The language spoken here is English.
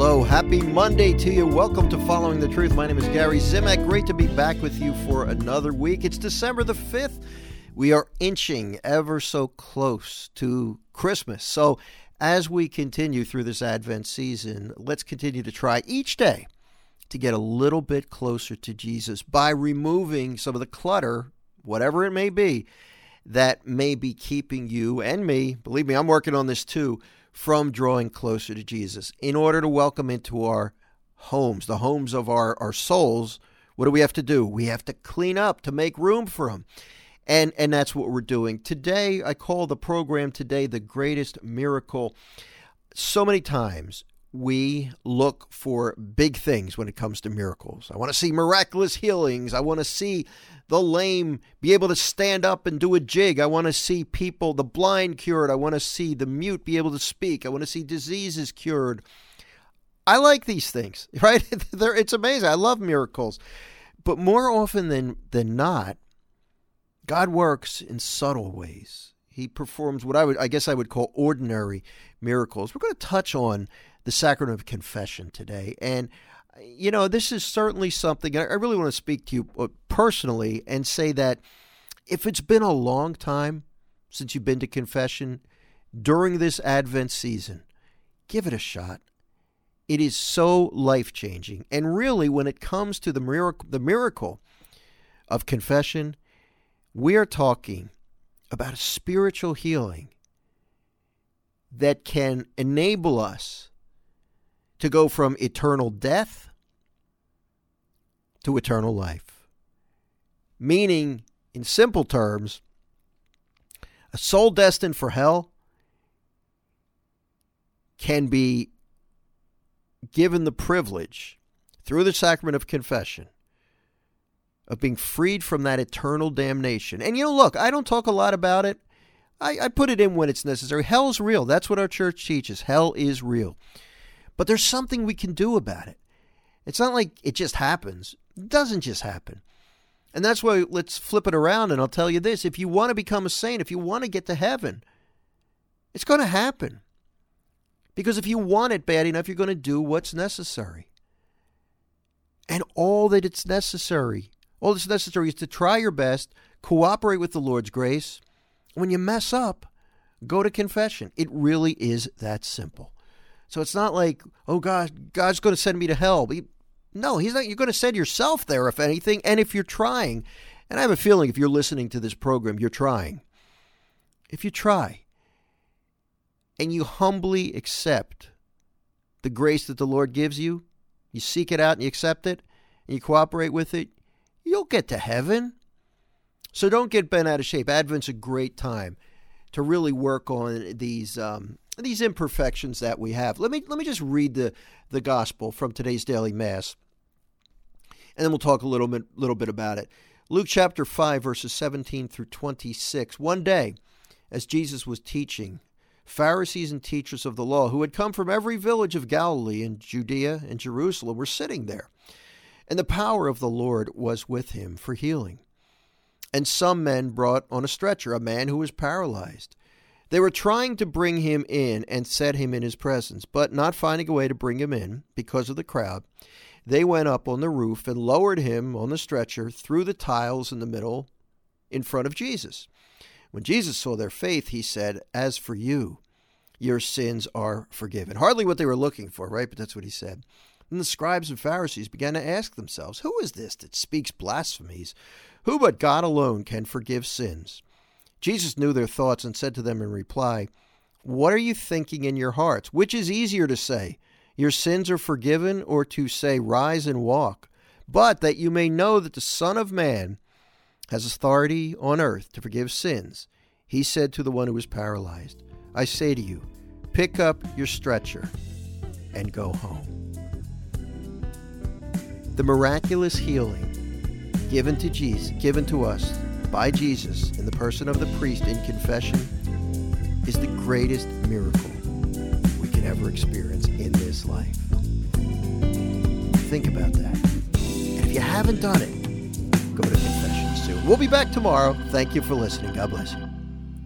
Hello, happy Monday to you. Welcome to Following the Truth. My name is Gary Zimak. Great to be back with you for another week. It's December the 5th. We are inching ever so close to Christmas. So, as we continue through this Advent season, let's continue to try each day to get a little bit closer to Jesus by removing some of the clutter, whatever it may be, that may be keeping you and me, believe me, I'm working on this too, from drawing closer to Jesus. In order to welcome into our homes, the homes of our, our souls, what do we have to do? We have to clean up to make room for Him. And, and that's what we're doing. Today, I call the program today the greatest miracle. So many times we look for big things when it comes to miracles. I want to see miraculous healings. I want to see the lame be able to stand up and do a jig. I want to see people, the blind cured. I want to see the mute be able to speak. I want to see diseases cured. I like these things, right? it's amazing. I love miracles. But more often than, than not, God works in subtle ways. He performs what I would I guess I would call ordinary miracles. We're going to touch on the sacrament of confession today. And, you know, this is certainly something I really want to speak to you uh, personally and say that if it's been a long time since you've been to confession during this Advent season, give it a shot. It is so life changing. And really, when it comes to the miracle, the miracle of confession, we are talking about a spiritual healing that can enable us to go from eternal death to eternal life. Meaning, in simple terms, a soul destined for hell can be given the privilege through the sacrament of confession of being freed from that eternal damnation. And you know, look, I don't talk a lot about it. I, I put it in when it's necessary. Hell's real. That's what our church teaches. Hell is real. But there's something we can do about it. It's not like it just happens. It doesn't just happen. And that's why let's flip it around and I'll tell you this. If you want to become a saint, if you want to get to heaven, it's going to happen. Because if you want it bad enough, you're going to do what's necessary. And all that it's necessary, all that's necessary is to try your best, cooperate with the Lord's grace. When you mess up, go to confession. It really is that simple. So it's not like, oh God, God's going to send me to hell. He, no, He's not. You're going to send yourself there, if anything. And if you're trying, and I have a feeling if you're listening to this program, you're trying. If you try and you humbly accept the grace that the Lord gives you, you seek it out and you accept it, and you cooperate with it, you'll get to heaven. So don't get bent out of shape. Advent's a great time to really work on these um, these imperfections that we have. Let me let me just read the the gospel from today's daily mass, and then we'll talk a little bit little bit about it. Luke chapter five verses seventeen through twenty six. One day, as Jesus was teaching, Pharisees and teachers of the law who had come from every village of Galilee and Judea and Jerusalem were sitting there, and the power of the Lord was with him for healing. And some men brought on a stretcher a man who was paralyzed. They were trying to bring him in and set him in his presence, but not finding a way to bring him in because of the crowd, they went up on the roof and lowered him on the stretcher through the tiles in the middle in front of Jesus. When Jesus saw their faith, he said, As for you, your sins are forgiven. Hardly what they were looking for, right? But that's what he said. Then the scribes and Pharisees began to ask themselves, Who is this that speaks blasphemies? Who but God alone can forgive sins? Jesus knew their thoughts and said to them in reply, What are you thinking in your hearts? Which is easier to say, Your sins are forgiven, or to say, Rise and walk? But that you may know that the Son of Man has authority on earth to forgive sins, he said to the one who was paralyzed, I say to you, pick up your stretcher and go home. The miraculous healing given to Jesus, given to us by Jesus in the person of the priest in confession is the greatest miracle we can ever experience in this life. Think about that. And if you haven't done it, go to confession soon. We'll be back tomorrow. Thank you for listening. God bless you.